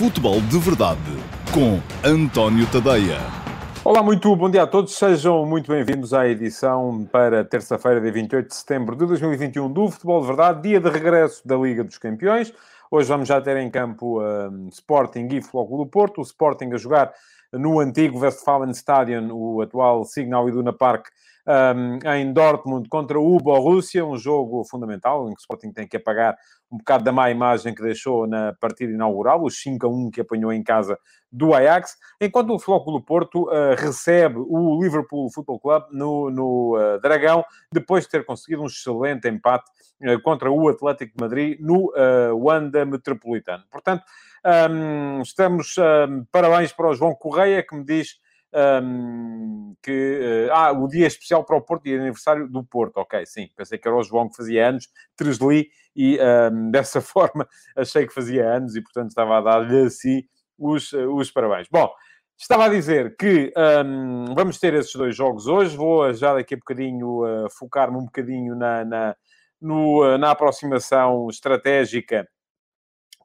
Futebol de Verdade com António Tadeia. Olá, muito bom dia a todos. Sejam muito bem-vindos à edição para terça-feira, dia 28 de setembro de 2021 do Futebol de Verdade, dia de regresso da Liga dos Campeões. Hoje vamos já ter em campo um, Sporting e Futebol do Porto. O Sporting a jogar no antigo Westfalen Stadion, o atual Signal Iduna Park, um, em Dortmund contra o Borussia, um jogo fundamental em que o Sporting tem que apagar um bocado da má imagem que deixou na partida inaugural, os 5 a 1 que apanhou em casa do Ajax, enquanto o Flóculo Porto uh, recebe o Liverpool Football Club no, no uh, Dragão, depois de ter conseguido um excelente empate uh, contra o Atlético de Madrid no Wanda Metropolitano. Portanto, um, estamos, parabéns para o João Correia, que me diz um, que... Uh, ah, o dia especial para o Porto, de aniversário do Porto. Ok, sim. Pensei que era o João que fazia anos, Tresli, e um, dessa forma achei que fazia anos e, portanto, estava a dar-lhe assim os, os parabéns. Bom, estava a dizer que um, vamos ter esses dois jogos hoje. Vou já daqui a bocadinho uh, focar-me um bocadinho na, na, no, uh, na aproximação estratégica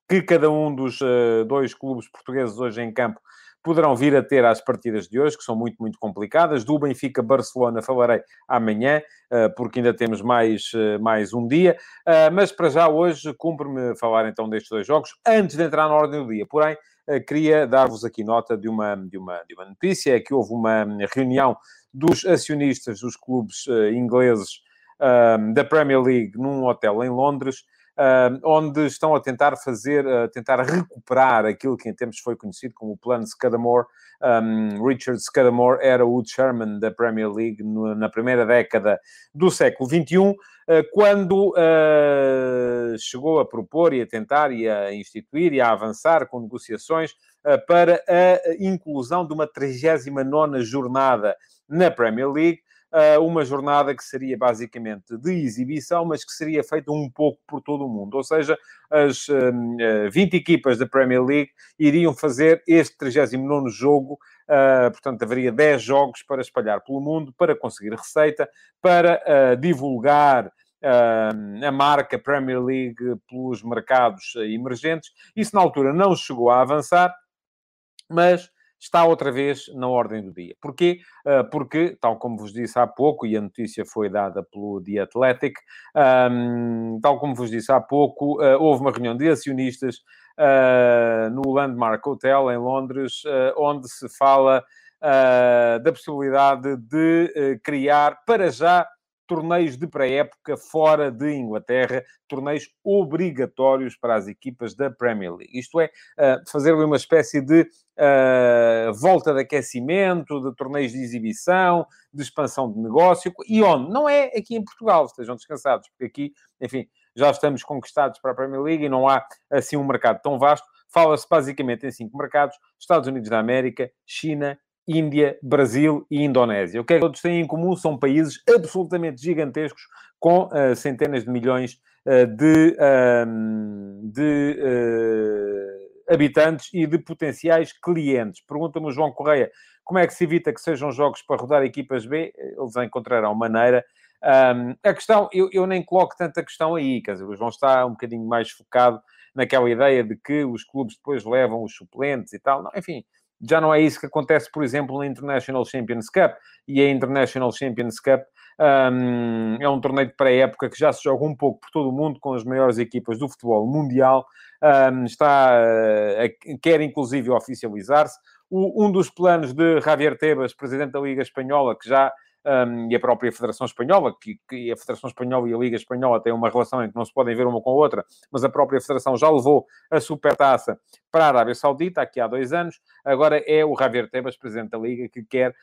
que cada um dos uh, dois clubes portugueses hoje em campo poderão vir a ter às partidas de hoje, que são muito, muito complicadas. Do Benfica-Barcelona falarei amanhã, uh, porque ainda temos mais, uh, mais um dia. mas para já hoje cumpre-me falar então destes dois jogos, antes de entrar na ordem do dia. Porém, queria dar-vos aqui nota de uma, de, uma, de uma notícia, é que houve uma reunião dos acionistas dos clubes ingleses da Premier League num hotel em Londres, onde estão a tentar fazer, tentar recuperar aquilo que em tempos foi conhecido como o Plano Scudamore. Um, Richard Scudamore era o chairman da Premier League na primeira década do século XXI, uh, quando uh, chegou a propor e a tentar e a instituir e a avançar com negociações uh, para a inclusão de uma 39ª jornada na Premier League, uma jornada que seria basicamente de exibição, mas que seria feita um pouco por todo o mundo. Ou seja, as 20 hum, equipas da Premier League iriam fazer este 39 jogo. portanto, haveria 10 jogos para espalhar pelo mundo, para conseguir receita, para divulgar a marca Premier League pelos mercados emergentes. Isso na altura não chegou a avançar, mas está outra vez na ordem do dia. Porquê? Ah, porque, tal como vos disse há pouco, e a notícia foi dada pelo The Athletic, um, tal como vos disse há pouco, uh, houve uma reunião de acionistas uh, no Landmark Hotel, em Londres, onde se fala da possibilidade de criar, para já, torneios de pré-época fora de Inglaterra, torneios obrigatórios para as equipas da Premier League. Isto é, fazer uma espécie de uh, volta de aquecimento, de torneios de exibição, de expansão de negócio, e onde? Não é aqui em Portugal, estejam descansados, porque aqui, enfim, já estamos conquistados para a Premier League e não há assim um mercado tão vasto. Fala-se basicamente em cinco mercados: Estados Unidos da América, China, Índia, Brasil e Indonésia. O que é que todos têm em comum? São países absolutamente gigantescos, com uh, centenas de milhões uh, de, uh, de habitantes e de potenciais clientes. Pergunta-me o João Correia como é que se evita que sejam jogos para rodar equipas B? Eles encontrarão maneira. Um, a questão, eu, eu nem coloco tanta questão aí, quer dizer, o João está um bocadinho mais focado naquela ideia de que os clubes depois levam os suplentes e tal. Não, enfim, já não é isso que acontece, por exemplo, na International Champions Cup. E a International Champions Cup um, é um torneio de pré-época que já se joga um pouco por todo o mundo com as maiores equipas do futebol mundial. Um, está, uh, quer inclusive oficializar-se. Um dos planos de Javier Tebas, presidente da Liga Espanhola, que já um, e a própria Federação Espanhola, que, que, a Federação Espanhola e a Liga Espanhola têm uma relação em que não se podem ver uma com a outra, mas a própria Federação já levou a Supertaça para a Arábia Saudita, aqui há dois anos. Agora é o Javier Tebas, presidente da Liga, que quer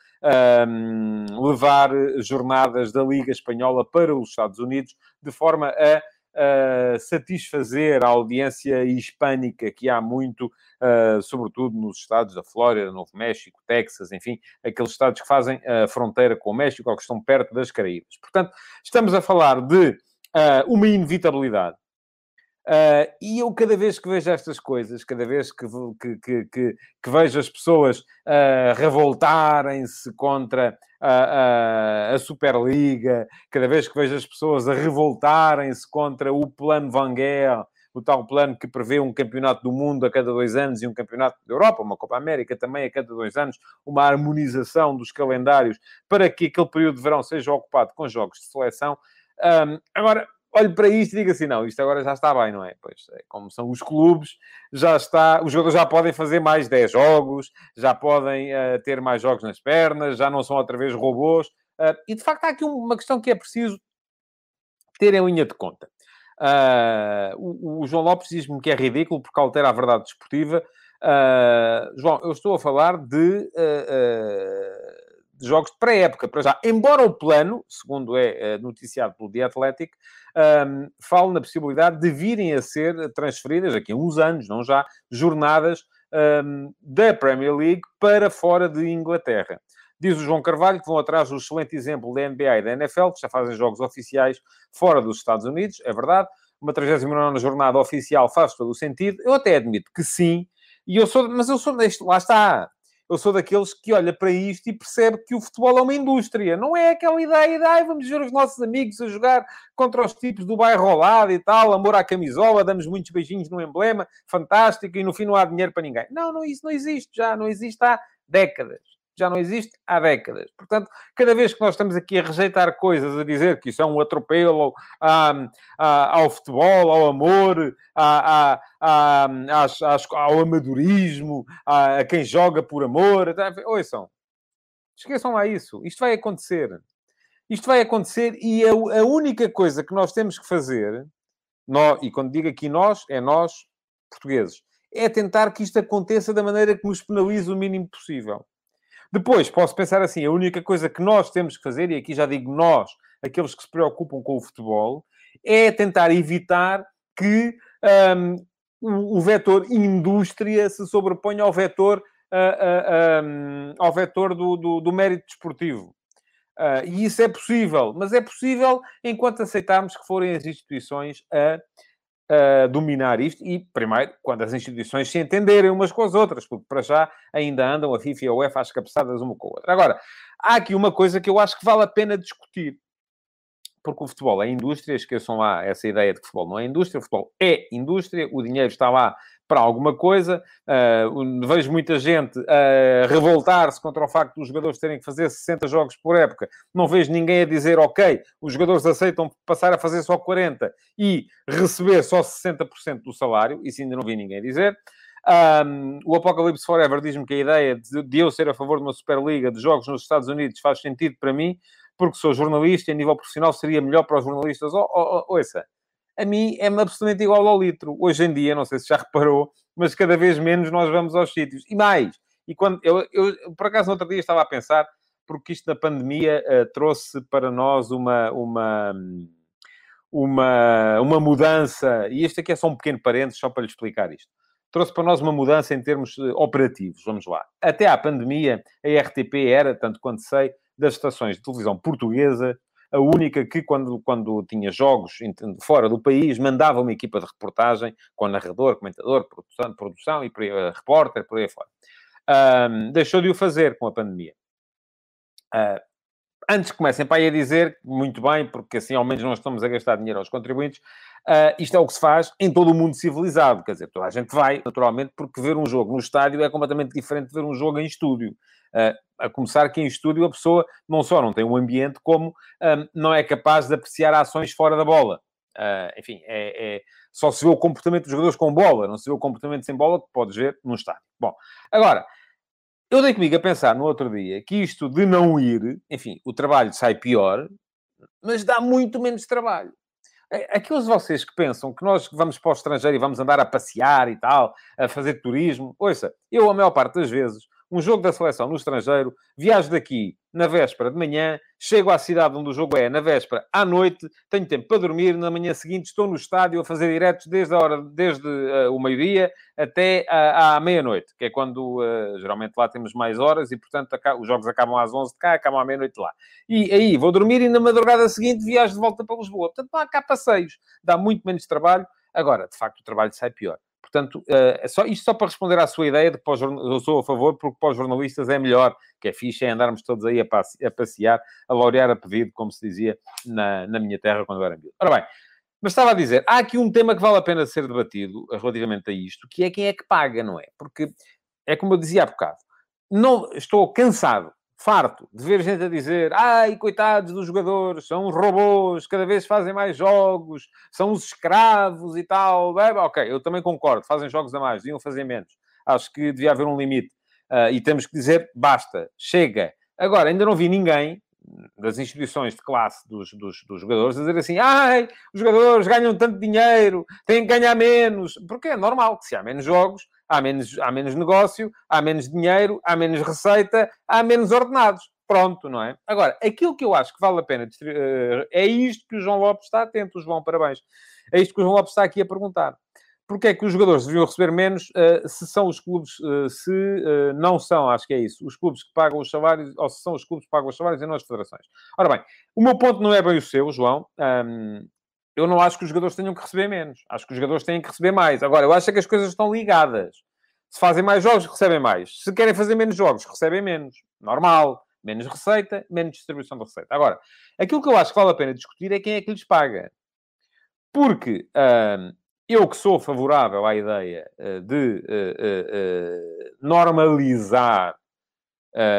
um, levar jornadas da Liga Espanhola para os Estados Unidos, de forma a uh, satisfazer a audiência hispânica que há muito, uh, sobretudo nos estados da Flórida, Novo México, Texas, enfim, aqueles estados que fazem a fronteira com o México ou que estão perto das Caraíbas. Portanto, estamos a falar de uh, uma inevitabilidade Uh, e eu, cada vez que vejo estas coisas, cada vez que, que, que, que vejo as pessoas uh, revoltarem-se contra a, a, a, Superliga, cada vez que vejo as pessoas a revoltarem-se contra o plano Van Gaal, o tal plano que prevê um campeonato do mundo a cada dois anos e um campeonato da Europa, uma Copa América também a cada dois anos, uma harmonização dos calendários para que aquele período de verão seja ocupado com jogos de seleção. Um, agora, olho para isto e digo assim, não, isto agora já está bem, não é? Pois, é, como são os clubes, já está, os jogadores já podem fazer mais 10 jogos, já podem uh, ter mais jogos nas pernas, já não são outra vez robôs. Uh, e, de facto, há aqui uma questão que é preciso ter em linha de conta. Uh, o, o, João Lopes diz-me que é ridículo porque altera a verdade desportiva. João, eu estou a falar de de jogos de pré-época, para já. Embora o plano, segundo é noticiado pelo The Athletic, um, falo na possibilidade de virem a ser transferidas, aqui a uns anos, não já, jornadas um, da Premier League para fora de Inglaterra. Diz o João Carvalho que vão atrás do excelente exemplo da NBA e da NFL, que já fazem jogos oficiais fora dos Estados Unidos, é verdade. Uma 39 jornada oficial faz todo o sentido. Eu até admito que sim, e eu sou, mas eu sou lá está, eu sou daqueles que olha para isto e percebe que o futebol é uma indústria. Não é aquela ideia de, ai, vamos ver os nossos amigos a jogar contra os tipos do bairro ao lado e tal, amor à camisola, damos muitos beijinhos no emblema, fantástico, e no fim não há dinheiro para ninguém. Não, não, isso não existe já, não existe há décadas já não existe há décadas. Portanto, cada vez que nós estamos aqui a rejeitar coisas, a dizer que isso é um atropelo ao futebol, ao amor, a, a, ao amadorismo, a, quem joga por amor, tá, ouçam, esqueçam lá isso. Isto vai acontecer. Isto vai acontecer e a, a única coisa que nós temos que fazer, nós, e quando digo aqui nós, é nós, portugueses, é tentar que isto aconteça da maneira que nos penalize o mínimo possível. Depois, posso pensar assim, a única coisa que nós temos que fazer, e aqui já digo nós, aqueles que se preocupam com o futebol, é tentar evitar que um, o, vetor indústria se sobreponha ao vetor, uh, uh, um, ao vetor do, do, do mérito desportivo. Uh, e isso é possível, mas é possível enquanto aceitarmos que forem as instituições a uh, dominar isto e, primeiro, quando as instituições se entenderem umas com as outras, porque para já ainda andam a FIFA e a UEFA às cabeçadas uma com a outra. Agora, há aqui uma coisa que eu acho que vale a pena discutir. Porque o futebol é indústria, esqueçam lá essa ideia de que o futebol não é indústria, o futebol é indústria, o dinheiro está lá para alguma coisa. Uh, vejo muita gente a revoltar-se contra o facto dos jogadores terem que fazer 60 jogos por época. Não vejo ninguém a dizer, ok, os jogadores aceitam passar a fazer só 40 e receber só 60% do salário. Isso ainda não vi ninguém dizer. Um, o Apocalipse Forever diz-me que a ideia de, de, eu ser a favor de uma Superliga de jogos nos Estados Unidos faz sentido para mim, porque sou jornalista e a nível profissional seria melhor para os jornalistas. Oh, oh, oh, ouça, a mim é-me absolutamente igual ao litro. Hoje em dia, não sei se já reparou, mas cada vez menos nós vamos aos sítios. E mais, e quando eu, eu por acaso, no outro dia estava a pensar, porque isto da pandemia uh, trouxe para nós uma, uma, uma, uma mudança, e este aqui é só um pequeno parênteses, só para lhe explicar isto. Trouxe para nós uma mudança em termos uh, operativos, vamos lá. Até à pandemia, a RTP era, tanto quanto sei, das estações de televisão portuguesa, a única que, quando, quando tinha jogos fora do país, mandava uma equipa de reportagem com narrador, comentador, produção, produção e uh, repórter, por aí fora. Deixou de o fazer com a pandemia. Uh, antes que comecem para aí a dizer, muito bem, porque assim ao menos não estamos a gastar dinheiro aos contribuintes, uh, isto é o que se faz em todo o mundo civilizado. Quer dizer, toda a gente vai, naturalmente, porque ver um jogo no estádio é completamente diferente de ver um jogo em estúdio. A começar que em estúdio a pessoa não só não tem um ambiente, como um, não é capaz de apreciar ações fora da bola. Uh, enfim, é, é, só se vê o comportamento dos jogadores com bola, não se vê o comportamento sem bola que podes ver num estádio. Bom, agora, eu dei comigo a pensar no outro dia que isto de não ir, enfim, o trabalho sai pior, mas dá muito menos trabalho. Aqueles de vocês que pensam que nós vamos para o estrangeiro e vamos andar a passear e tal, a fazer turismo, ouça, eu a maior parte das vezes um jogo da seleção no estrangeiro, viajo daqui na véspera de manhã, chego à cidade onde o jogo é na véspera à noite, tenho tempo para dormir, na manhã seguinte estou no estádio a fazer diretos desde a hora, desde uh, o meio-dia até à, à meia-noite, que é quando uh, geralmente lá temos mais horas e, portanto, os jogos acabam às 11 de cá, acabam à meia-noite lá. E aí vou dormir e na madrugada seguinte viajo de volta para Lisboa. Portanto, não há cá passeios, dá muito menos trabalho. Agora, de facto, o trabalho sai pior. Portanto, eh, é só, isto só para responder à sua ideia de que eu sou a favor, porque para os jornalistas é melhor, que é fixe, é andarmos todos aí a, passe, a passear, a laurear a pedido, como se dizia na, na minha terra quando eu era miúdo. Ora bem, Mas estava a dizer, há aqui um tema que vale a pena ser debatido relativamente a isto, que é quem é que paga, não é? Porque é como eu dizia há bocado, não, estou cansado, farto, de ver gente a dizer ai, coitados dos jogadores, são robôs, cada vez fazem mais jogos, são os escravos e tal. É, ok, eu também concordo, fazem jogos a mais, deviam fazer menos. Acho que devia haver um limite. Uh, e temos que dizer, basta, chega. Agora, ainda não vi ninguém das instituições de classe dos, dos, dos, jogadores a dizer assim: ai, os jogadores ganham tanto dinheiro, têm que ganhar menos. Porque é normal que se há menos jogos, há menos, há menos negócio, há menos dinheiro, há menos receita, há menos ordenados. Pronto, não é? Agora, aquilo que eu acho que vale a pena uh, é isto que o João Lopes está atento, João, parabéns. É isto que o João Lopes está aqui a perguntar porque é que os jogadores deviam receber menos uh, se são os clubes, uh, se não são, acho que é isso, os clubes que pagam os salários, ou se são os clubes que pagam os salários e não as federações. Ora bem, o meu ponto não é bem o seu, João. Eu não acho que os jogadores tenham que receber menos. Acho que os jogadores têm que receber mais. Agora, eu acho que as coisas estão ligadas. Se fazem mais jogos, recebem mais. Se querem fazer menos jogos, recebem menos. Normal. Menos receita, menos distribuição de receita. Agora, aquilo que eu acho que vale a pena discutir é quem é que lhes paga. Porque eu que sou favorável à ideia uh, de uh, uh, normalizar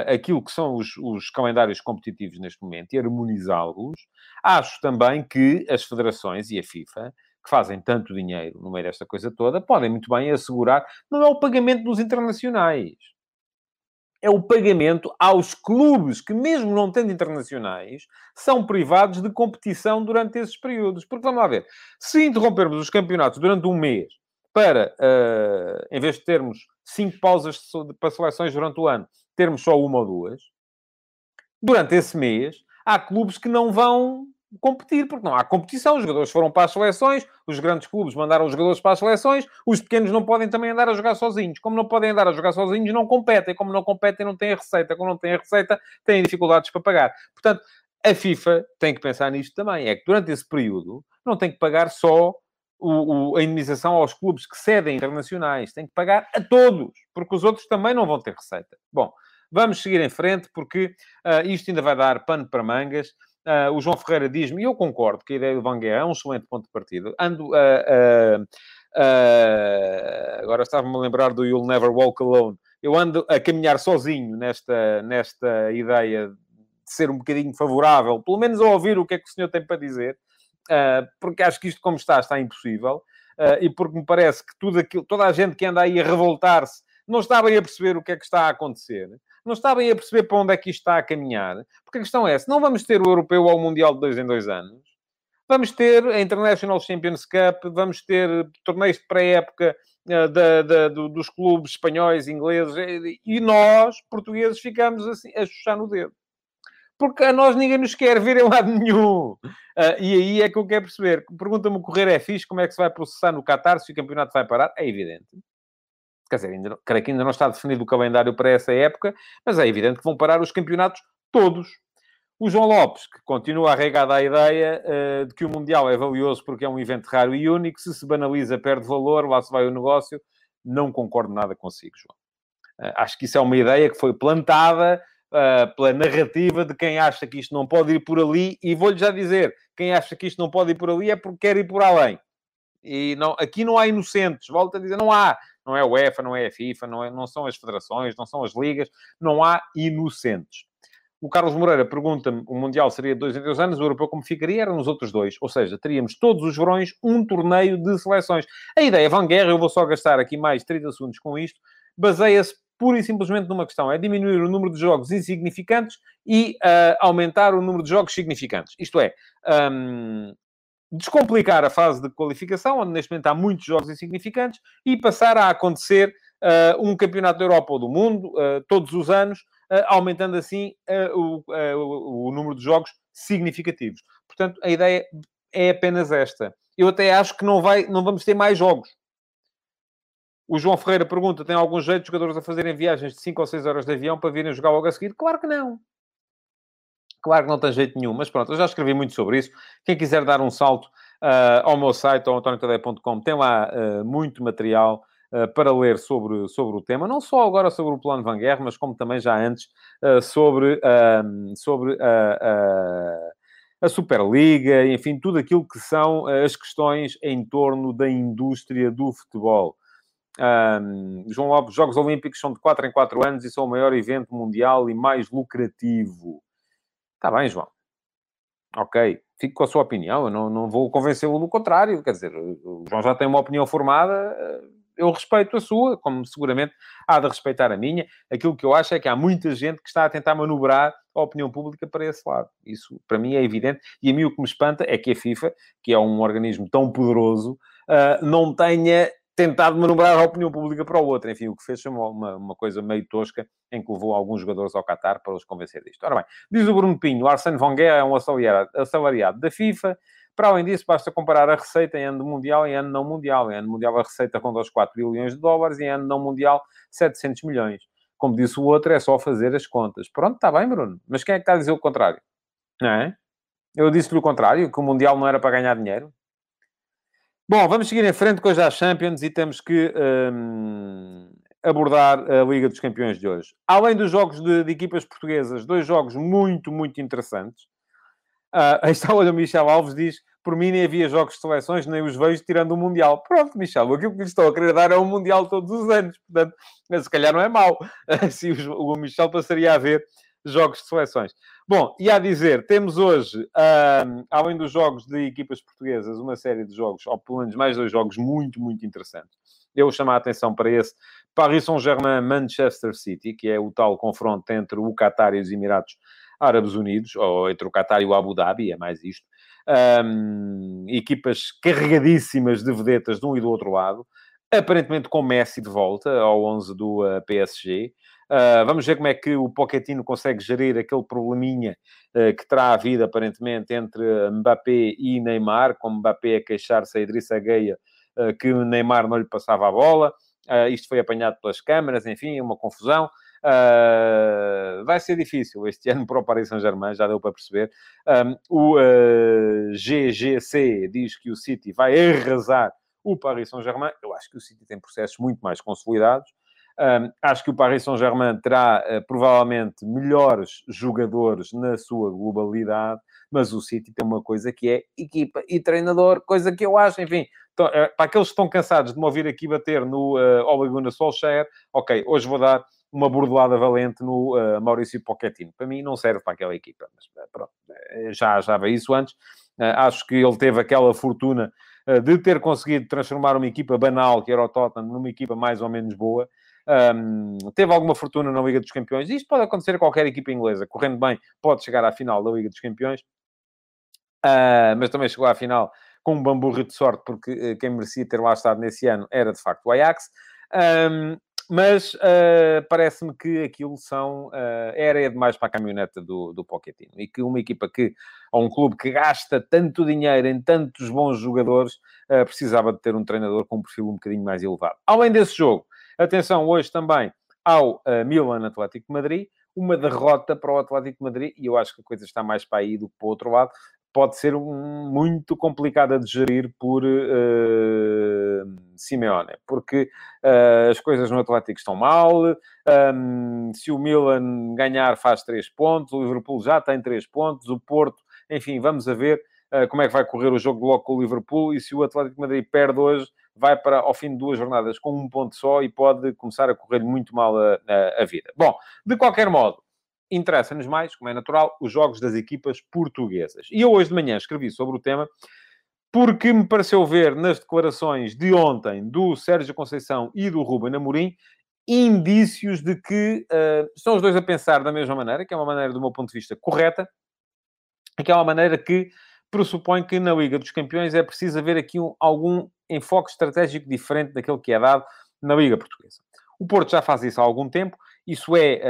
aquilo que são os, os, calendários competitivos neste momento e harmonizá-los, acho também que as federações e a FIFA, que fazem tanto dinheiro no meio desta coisa toda, podem muito bem assegurar, não é o pagamento dos internacionais é o pagamento aos clubes que, mesmo não tendo internacionais, são privados de competição durante esses períodos. Porque vamos lá ver, se interrompermos os campeonatos durante um mês para, uh, em vez de termos cinco pausas para seleções durante o ano, termos só uma ou duas, durante esse mês, há clubes que não vão competir, porque não há competição. Os jogadores foram para as seleções, os grandes clubes mandaram os jogadores para as seleções, os pequenos não podem também andar a jogar sozinhos. Como não podem andar a jogar sozinhos, não competem. Como não competem, não têm a receita. Como não têm a receita, têm dificuldades para pagar. Portanto, a FIFA tem que pensar nisto também. É que durante esse período não tem que pagar só o, o, a indemnização aos clubes que cedem internacionais. Tem que pagar a todos, porque os outros também não vão ter receita. Bom, vamos seguir em frente, porque uh, isto ainda vai dar pano para mangas. Uh, o João Ferreira diz-me, e eu concordo que a ideia do Van é um excelente ponto de partida. Ando. Uh, uh, agora estava-me a lembrar do You'll Never Walk Alone. Eu ando a caminhar sozinho nesta, nesta ideia de ser um bocadinho favorável, pelo menos a ouvir o que é que o senhor tem para dizer, ah, porque acho que isto, como está, está impossível. E porque me parece que tudo aquilo, toda a gente que anda aí a revoltar-se não está bem a perceber o que é que está a acontecer não está bem a perceber para onde é que isto está a caminhar. Porque a questão é, se não vamos ter o Europeu ao Mundial de dois em dois anos, vamos ter a International Champions Cup, vamos ter torneios de pré-época uh, dos clubes espanhóis, ingleses, e nós, portugueses, ficamos assim, a chuchar no dedo. Porque a nós ninguém nos quer ver em lado nenhum. Uh, e aí é que eu quero perceber. Pergunta-me o correr é fixe, como é que se vai processar no Qatar se o campeonato vai parar? É evidente. Quer dizer, ainda, creio que ainda não está definido o calendário para essa época, mas é evidente que vão parar os campeonatos todos. O João Lopes, que continua arregado à ideia uh, de que o Mundial é valioso porque é um evento raro e único, se se banaliza, perde valor, lá se vai o negócio. Não concordo nada consigo, João. Uh, acho que isso é uma ideia que foi plantada uh, pela narrativa de quem acha que isto não pode ir por ali, e vou-lhe já dizer, quem acha que isto não pode ir por ali é porque quer ir por além. E não, aqui não há inocentes, volto a dizer, não há não é a UEFA, não é a FIFA, não, é, não são as federações, não são as ligas, não há inocentes. O Carlos Moreira pergunta-me: o Mundial seria dois em dois anos, o Europeu como ficaria? Era nos outros dois. Ou seja, teríamos todos os verões um torneio de seleções. A ideia Van Guerra, eu vou só gastar aqui mais 30 segundos com isto, baseia-se pura e simplesmente numa questão: é diminuir o número de jogos insignificantes e uh, aumentar o número de jogos significantes. Isto é, um, descomplicar a fase de qualificação, onde neste momento há muitos jogos insignificantes, e passar a acontecer uh, um campeonato da Europa ou do mundo, uh, todos os anos, uh, aumentando assim o, o, número de jogos significativos. Portanto, a ideia é apenas esta. Eu até acho que não, vai, não vamos ter mais jogos. O João Ferreira pergunta: tem algum jeito de jogadores a fazerem viagens de 5 ou 6 horas de avião para virem jogar logo a seguir? Claro que não. Claro que não tem jeito nenhum, mas pronto, eu já escrevi muito sobre isso. Quem quiser dar um salto uh, ao meu site, ao antoniotadeia.com, tem lá uh, muito material uh, para ler sobre, sobre o tema, não só agora sobre o plano Van Guerre, mas como também já antes sobre, sobre a Superliga, enfim, tudo aquilo que são as questões em torno da indústria do futebol. Um, João Lopes, Jogos Olímpicos são de 4 em 4 anos e são o maior evento mundial e mais lucrativo. Está bem, João. Ok, fico com a sua opinião, eu não, não vou convencê-lo do contrário. Quer dizer, o João já tem uma opinião formada, eu respeito a sua, como seguramente há de respeitar a minha. Aquilo que eu acho é que há muita gente que está a tentar manobrar a opinião pública para esse lado. Isso, para mim, é evidente. E a mim o que me espanta é que a FIFA, que é um organismo tão poderoso, uh, não tenha tentado manobrar a opinião pública para o outro. Enfim, o que fez foi uma, uma coisa meio tosca em que levou alguns jogadores ao Qatar para os convencer disto. Ora bem, diz o Bruno Pinho, Arsene Wenger é um assalariado, assalariado da FIFA. Para além disso, basta comparar a receita em ano mundial e ano não mundial. Em ano mundial, a receita ronda os 4 bilhões de dólares e em ano não mundial, 700 milhões. Como disse o outro, é só fazer as contas. Pronto, está bem, Bruno. Mas quem é que está a dizer o contrário? Não é? Eu disse-lhe o contrário, que o Mundial não era para ganhar dinheiro. Bom, vamos seguir em frente com as Champions e temos que um, abordar a Liga dos Campeões de hoje. Além dos jogos de, de equipas portuguesas, dois jogos muito, muito interessantes. Uh, aí está o Michel Alves, diz, por mim nem havia jogos de seleções, nem os vejo tirando o Mundial. Pronto, Michel, aquilo que lhe estou a querer dar é um Mundial todos os anos. Portanto, se calhar não é mau. Se o Michel passaria a ver jogos de seleções. Bom, e a dizer, temos hoje, além dos jogos de equipas portuguesas, uma série de jogos, ou pelo menos mais dois jogos muito, muito interessantes. Eu chamo a atenção para esse Paris Saint-Germain-Manchester City, que é o tal confronto entre o Qatar e os Emirados Árabes Unidos, ou entre o Qatar e o Abu Dhabi, é mais isto. Um, equipas carregadíssimas de vedetas de um e do outro lado, aparentemente com Messi de volta ao 11 do uh, PSG. Uh, vamos ver como é que o Pochettino consegue gerir aquele probleminha uh, que terá havido, aparentemente, entre Mbappé e Neymar, com Mbappé a queixar-se a Idrissa Gueia uh, que o Neymar não lhe passava a bola. isto foi apanhado pelas câmaras, enfim, uma confusão. vai ser difícil este ano para o Paris Saint-Germain, já deu para perceber. Um, o GGC diz que o City vai arrasar o Paris Saint-Germain. Eu acho que o City tem processos muito mais consolidados. Um, acho que o Paris Saint-Germain terá uh, provavelmente melhores jogadores na sua globalidade, mas o City tem uma coisa que é equipa e treinador, coisa que eu acho, enfim, uh, para aqueles que estão cansados de me ouvir aqui bater no uh, Ole Gunnar Solskjaer, ok, hoje vou dar uma bordelada valente no uh, Maurício Pochettino. Para mim não serve para aquela equipa, mas pronto, já, veio isso antes. acho que ele teve aquela fortuna de ter conseguido transformar uma equipa banal, que era o Tottenham, numa equipa mais ou menos boa. Um, teve alguma fortuna na Liga dos Campeões. Isto pode acontecer a qualquer equipa inglesa. Correndo bem, pode chegar à final da Liga dos Campeões. Uh, mas também chegou à final com um bamburro de sorte, porque uh, quem merecia ter lá estado nesse ano era, de facto, o Ajax. Um, mas uh, parece-me que aquilo são, uh, era demais para a caminhoneta do, do Pochettino. E que uma equipa que, ou um clube que gasta tanto dinheiro em tantos bons jogadores, uh, precisava de ter um treinador com um perfil um bocadinho mais elevado. Além desse jogo, Atenção hoje também ao uh, Milan Atlético de Madrid, uma derrota para o Atlético de Madrid, e eu acho que a coisa está mais para aí do que para o outro lado, pode ser um, muito complicada de gerir por uh, Simeone, porque uh, as coisas no Atlético estão mal, um, se o Milan ganhar faz três pontos, o Liverpool já tem três pontos, o Porto, enfim, vamos a ver uh, como é que vai correr o jogo logo com o Liverpool, e se o Atlético Madrid perde hoje, vai para, ao fim de duas jornadas com um ponto só e pode começar a correr muito mal a, a, a vida. Bom, de qualquer modo, interessa-nos mais, como é natural, os jogos das equipas portuguesas. E eu hoje de manhã escrevi sobre o tema porque me pareceu ver nas declarações de ontem do Sérgio Conceição e do Ruben Amorim indícios de que uh, estão os dois a pensar da mesma maneira, que é uma maneira, do meu ponto de vista, correta, que é uma maneira que pressupõe que na Liga dos Campeões é preciso haver aqui um, algum enfoque estratégico diferente daquele que é dado na Liga Portuguesa. O Porto já faz isso há algum tempo, isso é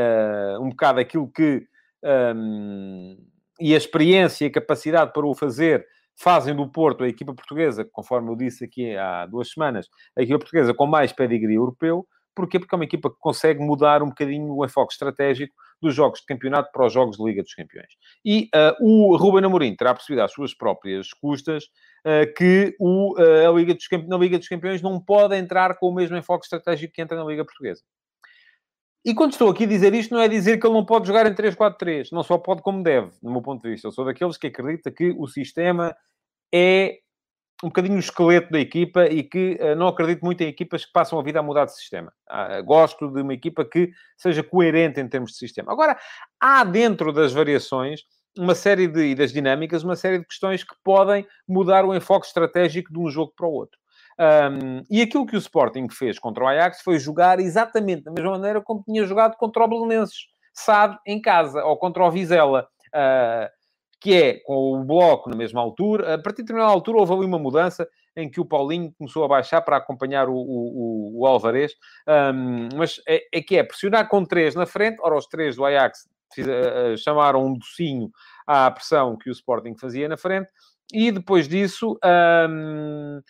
uh, um bocado aquilo que. Um, e a experiência e a capacidade para o fazer fazem do Porto a equipa portuguesa, conforme eu disse aqui há duas semanas, a equipa portuguesa com mais pedigree europeu. Porquê? Porque é uma equipa que consegue mudar um bocadinho o enfoque estratégico dos jogos de campeonato para os jogos de Liga dos Campeões. E uh, o Ruben Amorim terá percebido às suas próprias custas uh, que o, uh, a Liga dos na Liga dos Campeões não pode entrar com o mesmo enfoque estratégico que entra na Liga Portuguesa. E quando estou aqui a dizer isto, não é dizer que ele não pode jogar em 3-4-3. Não só pode como deve, no meu ponto de vista. Eu sou daqueles que acredita que o sistema é um bocadinho o esqueleto da equipa e que uh, não acredito muito em equipas que passam a vida a mudar de sistema. Uh, gosto de uma equipa que seja coerente em termos de sistema. Agora, há dentro das variações uma série de, e das dinâmicas, uma série de questões que podem mudar o enfoque estratégico de um jogo para o outro. Um, e aquilo que o Sporting fez contra o Ajax foi jogar exatamente da mesma maneira como tinha jogado contra o Belenenses, sabe, em casa, ou contra o Vizela. Uh, que é com o bloco na mesma altura. A partir de determinada altura houve ali uma mudança em que o Paulinho começou a baixar para acompanhar o, o, o Alvarez, um, mas é, é, que é pressionar com três na frente, ora os três do Ajax fiz, uh, chamaram um docinho à pressão que o Sporting fazia na frente, e depois disso... Um,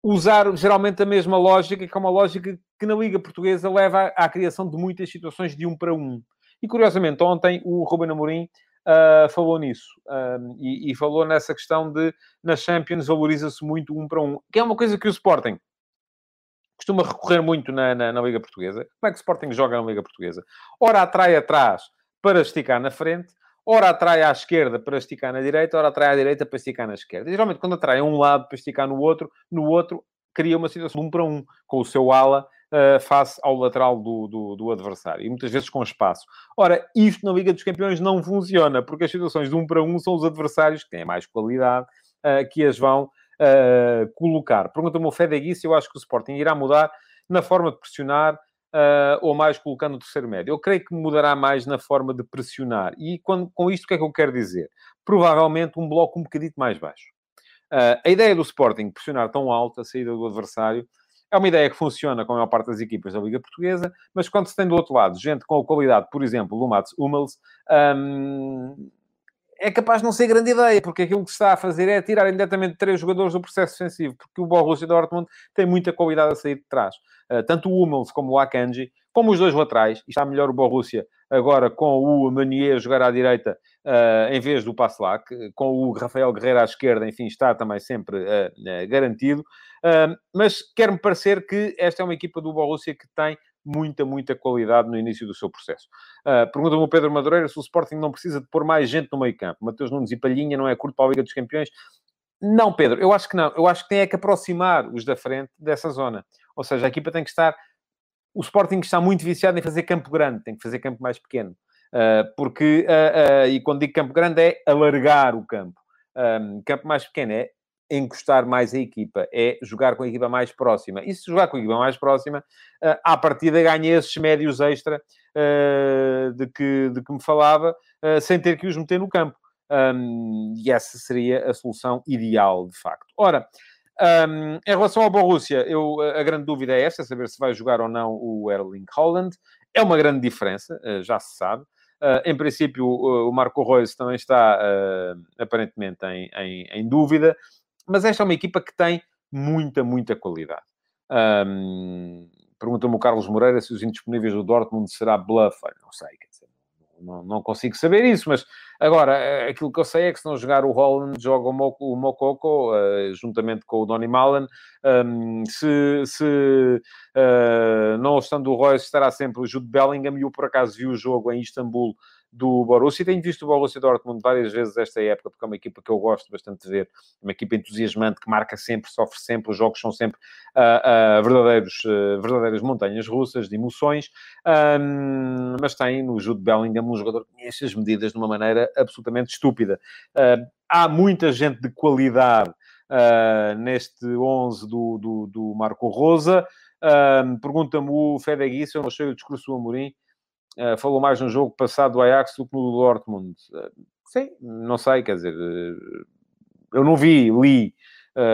usar geralmente a mesma lógica, que é uma lógica que na Liga Portuguesa leva à, à criação de muitas situações de um para um. E curiosamente, ontem o Ruben Amorim uh, falou nisso. E, e, falou nessa questão de, na Champions, valoriza-se muito um para um. Que é uma coisa que o Sporting costuma recorrer muito na, na, na, Liga Portuguesa. Como é que o Sporting joga na Liga Portuguesa? Ora atrai atrás para esticar na frente, ora atrai à esquerda para esticar na direita, ora atrai à direita para esticar na esquerda. E, geralmente, quando atrai a um lado para esticar no outro, no outro cria uma situação de um para um, com o seu ala uh, face ao lateral do, do, do, adversário. E muitas vezes com espaço. Ora, isto na Liga dos Campeões não funciona, porque as situações de um para um são os adversários que têm mais qualidade uh, que as vão uh, colocar. Pergunta-me o Fedegui se eu acho que o Sporting irá mudar na forma de pressionar Uh, ou mais colocando o terceiro médio. Eu creio que mudará mais na forma de pressionar. E quando, com isto, o que é que eu quero dizer? Provavelmente um bloco um bocadito mais baixo. Uh, a ideia do Sporting pressionar tão alto a saída do adversário é uma ideia que funciona com a maior parte das equipas da Liga Portuguesa, mas quando se tem do outro lado gente com a qualidade, por exemplo, do Mats Hummels, um, é capaz de não ser grande ideia, porque aquilo que se está a fazer é tirar imediatamente três jogadores do processo defensivo, porque o Borussia Dortmund tem muita qualidade a sair de trás. Uh, tanto o Hummels como o Akanji, como os dois laterais, está melhor o Borussia agora com o Manier jogar à direita uh, em vez do Passlac, com o Rafael Guerreiro à esquerda, enfim, está também sempre uh, garantido. mas quer-me parecer que esta é uma equipa do Borussia que tem muita, muita qualidade no início do seu processo. Uh, Pergunta-me o Pedro Madureira se o Sporting não precisa de pôr mais gente no meio campo. Mateus Nunes e Palhinha não é curto para a Liga dos Campeões? Não, Pedro, eu acho que não. Eu acho que tem é que aproximar os da frente dessa zona. Ou seja, a equipa tem que estar... O Sporting está muito viciado em fazer campo grande, tem que fazer campo mais pequeno. Uh, porque, uh, uh, e quando digo campo grande, é alargar o campo. Um, campo mais pequeno é encostar mais a equipa, é jogar com a equipa mais próxima. E se jogar com a equipa mais próxima, uh, à partida ganha esses médios extra de, que, de que me falava, sem ter que os meter no campo. Um, e essa seria a solução ideal, de facto. Ora, um, em relação ao Borussia, eu, a grande dúvida é esta, saber se vai jogar ou não o Erling Holland. É uma grande diferença, já se sabe. Uh, em princípio, o, Marco Reus também está uh, aparentemente em, em, em, dúvida mas esta é uma equipa que tem muita, muita qualidade. Um, Pergunta-me o Carlos Moreira se os indisponíveis do Dortmund será bluff. não sei, não, consigo saber isso, mas agora, eh, aquilo que eu sei é que se não jogar o Holland, joga o, Moco, o Mokoko, uh, juntamente com o Donny Malen. Um, se, se uh, não estando o Royce, estará sempre o Jude Bellingham, e eu por acaso vi o jogo em Istambul do Borussia. Tenho visto o Borussia Dortmund várias vezes esta época, porque é uma equipa que eu gosto bastante de ver. Uma equipa entusiasmante, que marca sempre, sofre sempre. Os jogos são sempre uh, uh, verdadeiros, uh, verdadeiras montanhas russas de emoções. Um, mas tem no Jude Bellingham um jogador que mexe as medidas de uma maneira absolutamente estúpida. há muita gente de qualidade neste 11 do, do, do Marco Rosa. Pergunta-me o Fedegui se eu não achei o discurso do Amorim falou mais no jogo passado do Ajax do que no do Dortmund. Uh, sim, não sei, quer dizer, uh, eu não vi, li,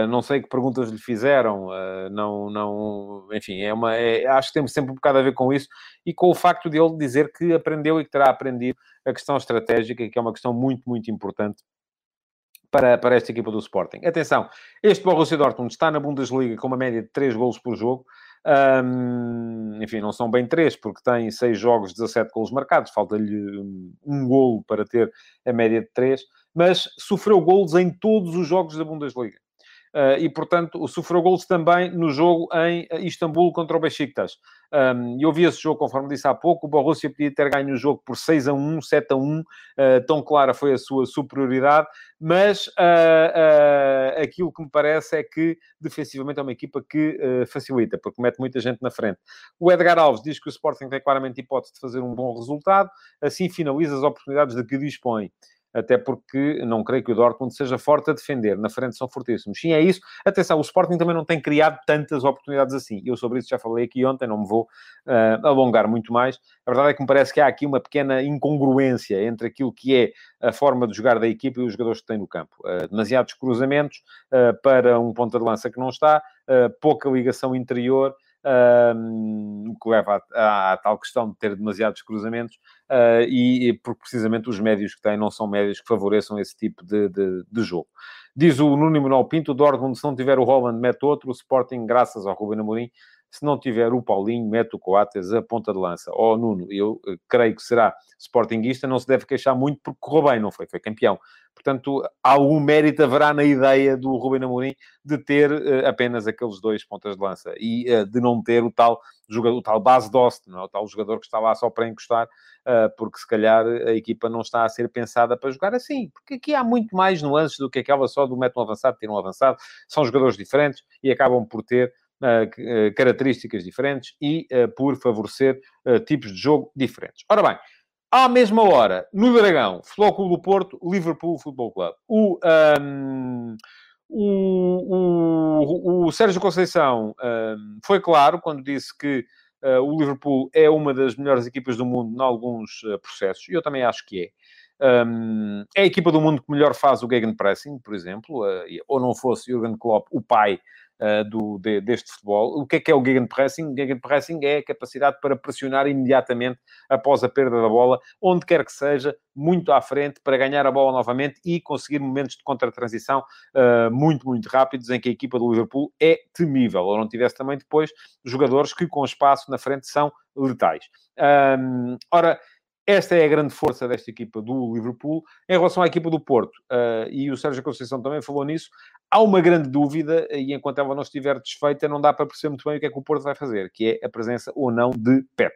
não sei que perguntas lhe fizeram, não, não, enfim, é uma, é, acho que temos sempre um bocado a ver com isso e com o facto de ele dizer que aprendeu e que terá aprendido a questão estratégica, que é uma questão muito, muito importante para, para esta equipa do Sporting. Atenção, este Borussia Dortmund está na Bundesliga com uma média de 3 golos por jogo, um, enfim, não são bem três, porque tem seis jogos, 17 golos marcados, falta-lhe um golo para ter a média de três, mas sofreu golos em todos os jogos da Bundesliga. Uh, e, portanto, sofreu golos também no jogo em Istambul contra o Besiktas. Um, eu vi esse jogo, conforme disse há pouco, o Borussia podia ter ganho o jogo por 6 a 1, 7 a 1, uh, tão clara foi a sua superioridade, mas uh, uh, aquilo que me parece é que defensivamente é uma equipa que facilita, porque mete muita gente na frente. O Edgar Alves diz que o Sporting tem claramente hipótese de fazer um bom resultado, assim finaliza as oportunidades de que dispõe até porque não creio que o Dortmund seja forte a defender. Na frente são fortíssimos. Sim, é isso. Atenção, o Sporting também não tem criado tantas oportunidades assim. Eu sobre isso já falei aqui ontem, não me vou uh, alongar muito mais. A verdade é que me parece que há aqui uma pequena incongruência entre aquilo que é a forma de jogar da equipa e os jogadores que têm no campo. Uh, demasiados cruzamentos uh, para um ponta de lança que não está, pouca ligação interior, o que leva à, tal questão de ter demasiados cruzamentos uh, e, e porque precisamente os médios que têm não são médios que favoreçam esse tipo de, de, de jogo. Diz o Nuno Manuel Pinto, o Dortmund, se não tiver o Holland, mete outro, o Sporting, graças ao Ruben Amorim, se não tiver o Paulinho, mete o Coates a ponta de lança. Ó oh, Nuno, eu eh, creio que será Sportingista, não se deve queixar muito porque correu bem, não foi? Foi campeão. Portanto, algum mérito haverá na ideia do Ruben Amorim de ter uh, apenas aqueles dois pontas de lança e uh, de não ter o tal jogador, o tal base dost, não é? o tal jogador que está lá só para encostar, uh, porque se calhar a equipa não está a ser pensada para jogar assim, porque aqui há muito mais nuances do que aquela só do método avançado, ter um avançado, são jogadores diferentes e acabam por ter características diferentes e por favorecer tipos de jogo diferentes. Ora bem, à mesma hora, no Dragão, Futebol Clube do Porto, Liverpool Futebol Club. O, um, o, o, o, Sérgio Conceição um, foi claro quando disse que uh, o Liverpool é uma das melhores equipas do mundo em alguns uh, processos, e eu também acho que é. Um, é a equipa do mundo que melhor faz o gegenpressing, por exemplo, uh, ou não fosse Jurgen Klopp, o pai uh, do, de, deste futebol. O que é que é o gegenpressing? O gegenpressing é a capacidade para pressionar imediatamente após a perda da bola, onde quer que seja, muito à frente, para ganhar a bola novamente e conseguir momentos de contra-transição uh, muito, muito rápidos, em que a equipa do Liverpool é temível. Ou não tivesse também depois jogadores que com espaço na frente são letais. Um, ora, esta é a grande força desta equipa do Liverpool. Em relação à equipa do Porto, uh, e o Sérgio Conceição também falou nisso, há uma grande dúvida, e enquanto ela não estiver desfeita, não dá para perceber muito bem o que é que o Porto vai fazer, que é a presença ou não de Pep.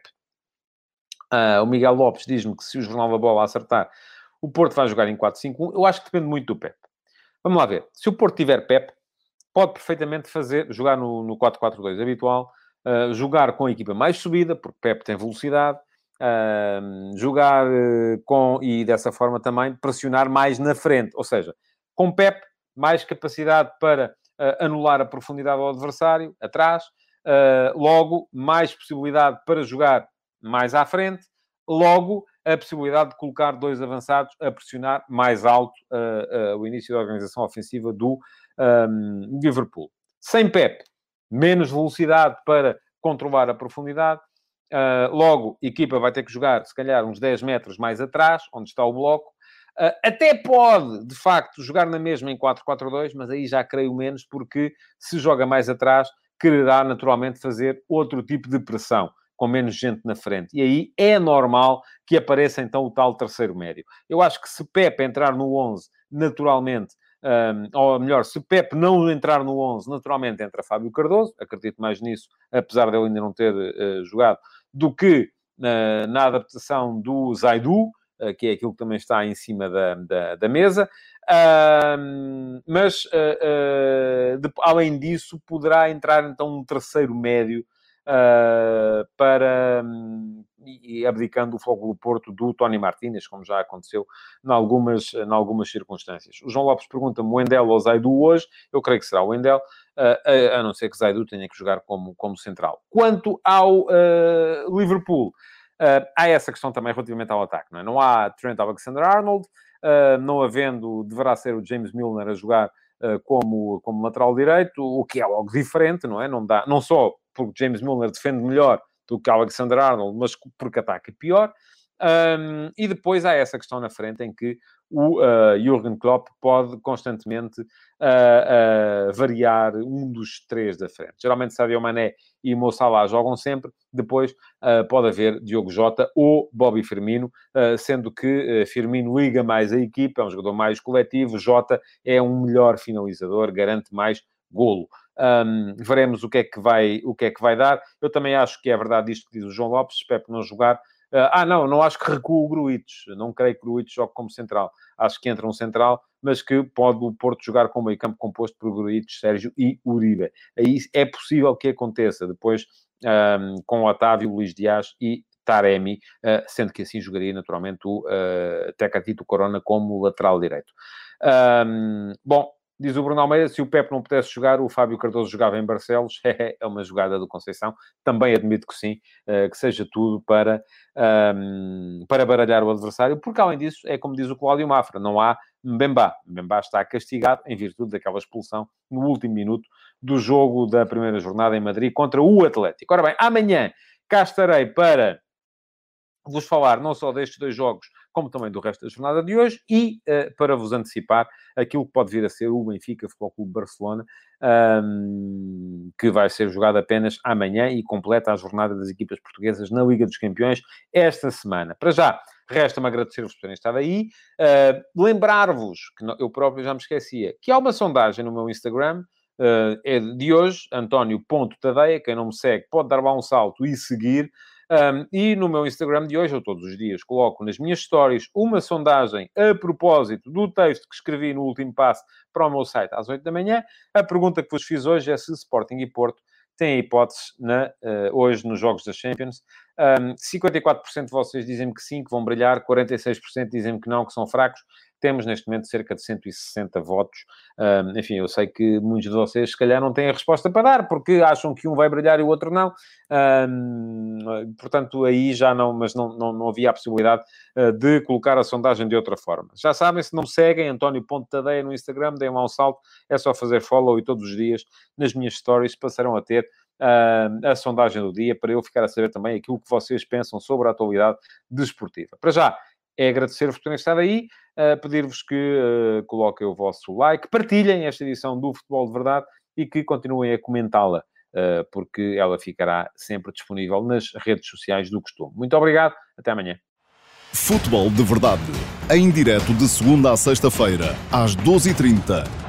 Uh, o Miguel Lopes diz-me que se o Jornal da Bola acertar, o Porto vai jogar em 4-5-1. Eu acho que depende muito do Pep. Vamos lá ver. Se o Porto tiver Pep, pode perfeitamente fazer, jogar no, no 4-4-2 habitual, uh, jogar com a equipa mais subida, porque Pep tem velocidade, uh, jogar uh, com, e dessa forma também pressionar mais na frente. Ou seja, com Pep, mais capacidade para uh, anular a profundidade ao adversário, atrás, logo, mais possibilidade para jogar mais à frente, logo, a possibilidade de colocar dois avançados a pressionar mais alto o início da organização ofensiva do um, Liverpool. Sem Pep, menos velocidade para controlar a profundidade, Uh, logo, a equipa vai ter que jogar, se calhar, uns 10 metros mais atrás, onde está o bloco. Uh, até pode, de facto, jogar na mesma em 4-4-2, mas aí já creio menos, porque se joga mais atrás, quererá naturalmente fazer outro tipo de pressão, com menos gente na frente. E aí é normal que apareça então o tal terceiro médio. Eu acho que se Pepe entrar no 11, naturalmente, um, ou melhor, se Pepe não entrar no 11, naturalmente entra Fábio Cardoso, acredito mais nisso, apesar dele ainda não ter uh, jogado, do que na, na adaptação do Zaidu, uh, que é aquilo que também está em cima da, da, da mesa. Uh, mas, uh, de, além disso, poderá entrar então um terceiro médio para, um, e abdicando o fogo do Porto do Tony Martínez, como já aconteceu em algumas, em algumas circunstâncias. O João Lopes pergunta-me o Endel ou Zaidu hoje. Eu creio que será o Endel, a, a não ser que Zaidu tenha que jogar como, como central. Quanto ao uh, Liverpool, uh, há essa questão também relativamente ao ataque. Não, é? não há Trent Alexander-Arnold, uh, não havendo, deverá ser o James Milner a jogar como, como lateral direito, o que é algo diferente, não é? Não, dá, não só porque James Milner defende melhor do que Alexander Arnold, mas porque ataca pior. Um, e depois há essa questão na frente em que o uh, Jurgen Klopp pode constantemente uh, uh, variar um dos três da frente. Geralmente Sadio Mané e Mo Salah jogam sempre, depois pode haver Diogo Jota ou Bobby Firmino, sendo que Firmino liga mais a equipa, é um jogador mais coletivo, Jota é um melhor finalizador, garante mais golo. Um, veremos o que, é que vai, o que é que vai dar. Eu também acho que é verdade isto que diz o João Lopes, espero não jogar. Uh, ah, não, não acho que recua o Gruites. Não creio que o Gruites jogue como central. Acho que entra um central, mas que pode o Porto jogar com meio campo composto por Gruites, Sérgio e Uribe. Aí é possível que aconteça depois um, com Otávio, Luís Dias e Taremi, uh, sendo que assim jogaria naturalmente o uh, Tecatito Corona como lateral direito. Um, bom, Diz o Bruno Almeida, se o Pep não pudesse jogar, o Fábio Cardoso jogava em Barcelos. é uma jogada do Conceição. Também admito que sim, eh, que seja tudo para, um, para baralhar o adversário, porque além disso, é como diz o Cláudio Mafra, não há Mbemba. Mbemba está castigado em virtude daquela expulsão no último minuto do jogo da primeira jornada em Madrid contra o Atlético. Ora bem, amanhã cá estarei para vos falar não só destes dois jogos, como também do resto da jornada de hoje, e uh, para vos antecipar aquilo que pode vir a ser o Benfica Futebol Clube Barcelona, um, que vai ser jogado apenas amanhã e completa a jornada das equipas portuguesas na Liga dos Campeões esta semana. Para já, resta-me agradecer-vos por terem estado aí. Uh, Lembrar-vos, que eu próprio já me esquecia, que há uma sondagem no meu Instagram, Uh, é de hoje, António.tadeia. Quem não me segue pode dar lá um salto e seguir. Um, e no meu Instagram de hoje, eu todos os dias coloco nas minhas stories uma sondagem a propósito do texto que escrevi no último passo para o meu site às 8 da manhã. A pergunta que vos fiz hoje é se Sporting e Porto têm hipóteses na, uh, hoje nos Jogos da Champions. Um, 54% de vocês dizem que sim, que vão brilhar, 46% dizem que não, que são fracos. Temos neste momento cerca de 160 votos. Enfim, eu sei que muitos de vocês, se calhar, não têm a resposta para dar, porque acham que um vai brilhar e o outro não. Portanto, aí já não, mas não, não, não havia a possibilidade uh, de colocar a sondagem de outra forma. Já sabem, se não me seguem, António Ponto Tadeia no Instagram, deem lá um salto, é só fazer follow e todos os dias nas minhas stories passarão a ter a sondagem do dia para eu ficar a saber também aquilo que vocês pensam sobre a atualidade desportiva. Para já, é agradecer-vos por terem estado aí, uh, pedir-vos que uh, coloquem o vosso like, partilhem esta edição do Futebol de Verdade e que continuem a comentá-la, uh, porque ela ficará sempre disponível nas redes sociais do costume. Muito obrigado, até amanhã. Futebol de Verdade, em direto de segunda a sexta-feira, às 12h30